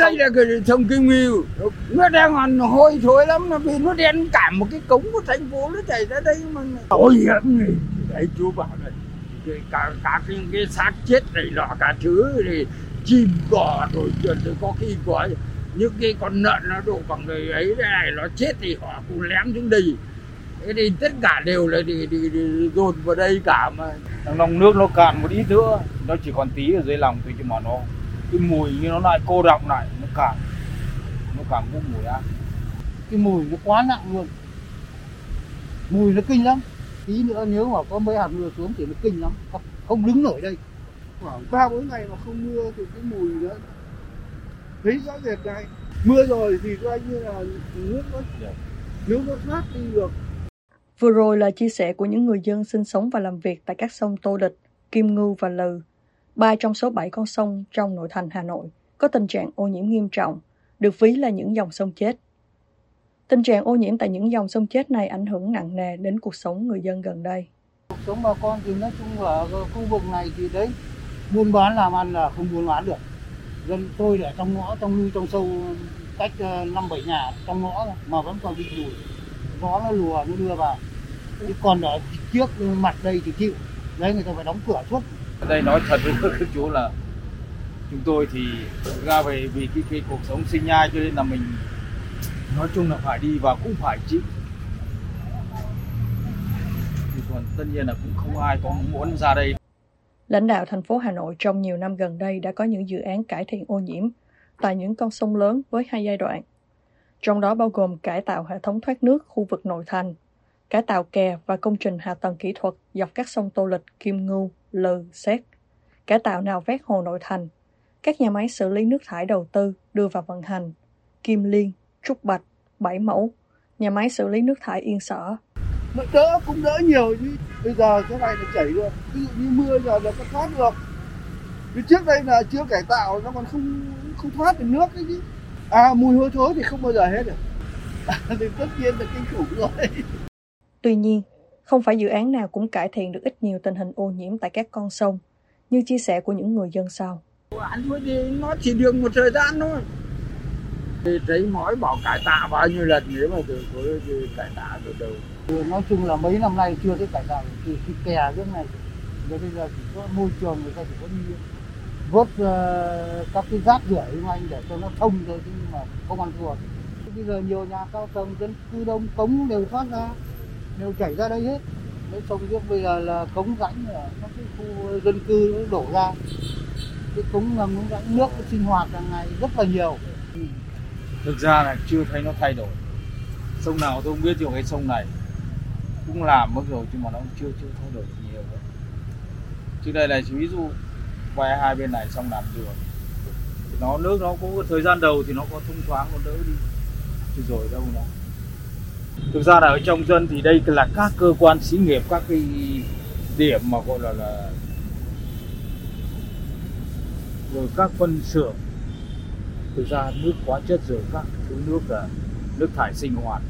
đây là cái sông Kim Ngưu. Nó đang còn hôi thối lắm nó vì nó đen cả một cái cống của thành phố nó chảy ra đây mà ô nhiễm này đấy chú bảo này. Cái, cả cả cái, cái xác chết này nọ cả thứ thì chim bò rồi rồi có khi có những cái con lợn nó độ bằng người ấy này nó chết thì họ cũng lém xuống đây. Thế thì tất cả đều là đi, đi, đi dồn vào đây cả mà. Lòng nước nó cạn một ít nữa nó chỉ còn tí ở dưới lòng thôi nhưng mà nó cái mùi như nó lại cô đọng lại nó cạn nó cảm bốc mùi ác cái mùi nó quá nặng luôn. Mùi nó kinh lắm. Tí nữa nếu mà có mấy hạt mưa xuống thì nó kinh lắm. Không, không đứng nổi đây. Khoảng ba bốn ngày mà không mưa thì cái mùi đó thấy rõ rệt này. Mưa rồi thì coi như là nước nó nước nó thoát đi được. Vừa rồi là chia sẻ của những người dân sinh sống và làm việc tại các sông Tô Địch, Kim Ngưu và Lừ, ba trong số bảy con sông trong nội thành Hà Nội có tình trạng ô nhiễm nghiêm trọng, được ví là những dòng sông chết. Tình trạng ô nhiễm tại những dòng sông chết này ảnh hưởng nặng nề đến cuộc sống người dân gần đây. cuộc sống bà con thì nói chung ở khu vực này thì đấy buôn bán làm ăn là không buôn bán được. Dân tôi ở trong ngõ trong nuôi trong sâu cách ờ, năm bảy nhà trong ngõ mà vẫn còn bị lùi, gió nó lùa nó đưa vào. Chứ còn ở trước mặt đây thì chịu. Đấy người ta phải đóng cửa suốt đây nói thật với các chú là chúng tôi thì ra về vì cái, cái cuộc sống sinh nhai cho nên là mình nói chung là phải đi và cũng phải chịu. Thì còn tất nhiên là cũng không ai có muốn ra đây. Lãnh đạo thành phố Hà Nội trong nhiều năm gần đây đã có những dự án cải thiện ô nhiễm tại những con sông lớn với hai giai đoạn. Trong đó bao gồm cải tạo hệ thống thoát nước khu vực nội thành, cải tạo kè và công trình hạ tầng kỹ thuật dọc các sông Tô Lịch, Kim Ngưu, Lừ, Xét, cải tạo nạo vét hồ nội thành, các nhà máy xử lý nước thải đầu tư đưa vào vận hành, Kim Liên, Trúc Bạch, Bảy Mẫu, nhà máy xử lý nước thải Yên Sở, nó đỡ cũng đỡ nhiều chứ. Bây giờ cái này nó chảy được ví dụ như mưa giờ nó có thoát được. Vì trước đây là chưa cải tạo nó còn không không thoát được nước ấy chứ. À mùi hôi thối thì không bao giờ hết được. Thì tất nhiên là kinh khủng rồi. Tuy nhiên, không phải dự án nào cũng cải thiện được ít nhiều tình hình ô nhiễm tại các con sông, như chia sẻ của những người dân sau. anh thôi thì nó chỉ được một thời gian thôi. Thì thấy mỗi bảo cải tạo bao nhiêu lần nếu mà từ cuối cải tạo từ đầu. Nói chung là mấy năm nay chưa thấy cải tạo thì khi kè trước này rồi bây giờ chỉ có môi trường người ta chỉ có đi vớt uh, các cái rác rưởi của anh để cho nó thông thôi chứ mà không ăn thua. Bây giờ nhiều nhà cao tầng dân cư đông cống đều thoát ra đều chảy ra đây hết mấy sông trước bây giờ là cống rãnh ở các cái khu dân cư nó đổ ra. Cái cống ngầm cống rãnh nước sinh hoạt hàng ngày rất là nhiều. Ừ. Thực ra là chưa thấy nó thay đổi. Sông nào tôi không biết nhiều cái sông này cũng làm mất rồi nhưng mà nó cũng chưa chưa thay đổi nhiều đấy chứ đây là chỉ ví dụ quay hai bên này xong làm đường thì nó, nước nó có thời gian đầu thì nó có thông thoáng còn đỡ đi. Chứ rồi đâu nó thực ra là ở trong dân thì đây là các cơ quan xí nghiệp các cái điểm mà gọi là là rồi các phân xưởng. Thực ra nước hóa chất rồi các thứ nước là nước thải sinh hoạt.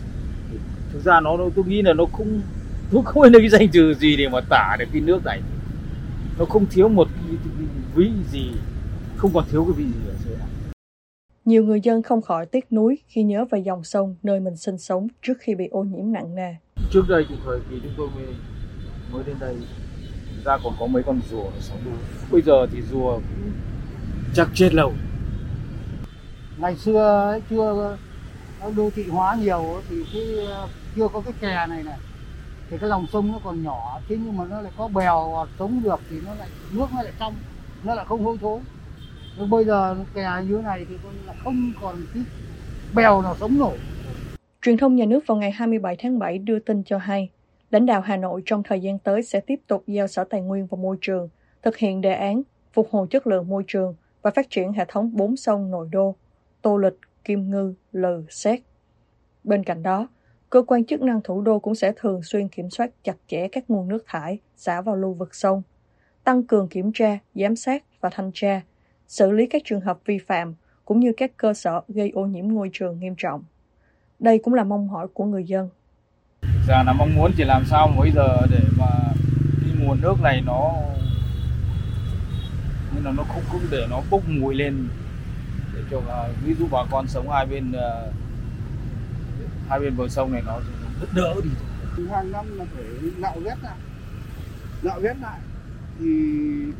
Thực ra nó tôi nghĩ là nó không nó không có cái danh từ gì để mà tả được cái nước này. Nó không thiếu một cái, cái vị gì không còn thiếu cái vị gì ở dưới này. Nhiều người dân không khỏi tiếc nuối khi nhớ về dòng sông nơi mình sinh sống trước khi bị ô nhiễm nặng nề. trước đây thì thời kỳ chúng tôi mới mới đến đây ra còn có mấy con rùa nó sống luôn bây giờ thì rùa cũng chắc chết lâu. Ngày xưa ấy, chưa đô thị hóa nhiều thì cái chưa có cái kè này này. Thì cái dòng sông nó còn nhỏ thế nhưng mà nó lại có bèo sống được thì nó lại nước nó lại trong nó lại không hôi thối nhưng bây giờ kè như thế này thì coi như là không còn cái bèo nào sống nổi Truyền thông nhà nước vào ngày 27 tháng 7 đưa tin cho hay, lãnh đạo Hà Nội trong thời gian tới sẽ tiếp tục giao Sở Tài nguyên và Môi trường thực hiện đề án phục hồi chất lượng môi trường và phát triển hệ thống bốn sông nội đô, Tô Lịch, Kim Ngư, Lừ, Xét. Bên cạnh đó, cơ quan chức năng thủ đô cũng sẽ thường xuyên kiểm soát chặt chẽ các nguồn nước thải xả vào lưu vực sông, tăng cường kiểm tra, giám sát và thanh tra, xử lý các trường hợp vi phạm cũng như các cơ sở gây ô nhiễm môi trường nghiêm trọng. Đây cũng là mong mỏi của người dân. Dạ là mong muốn chỉ làm sao mỗi giờ để mà cái nguồn nước này nó nên là nó không cứ để nó bốc mùi lên để cho là, ví dụ bà con sống hai bên ờ, hai bên bờ sông này nó đỡ đi hàng năm là phải nạo vét lại nạo vét lại thì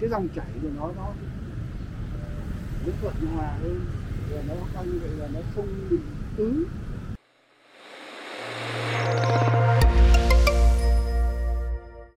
cái dòng chảy của nó nó mỹ thuận hòa hơn và nó coi như vậy là nó không bị cứng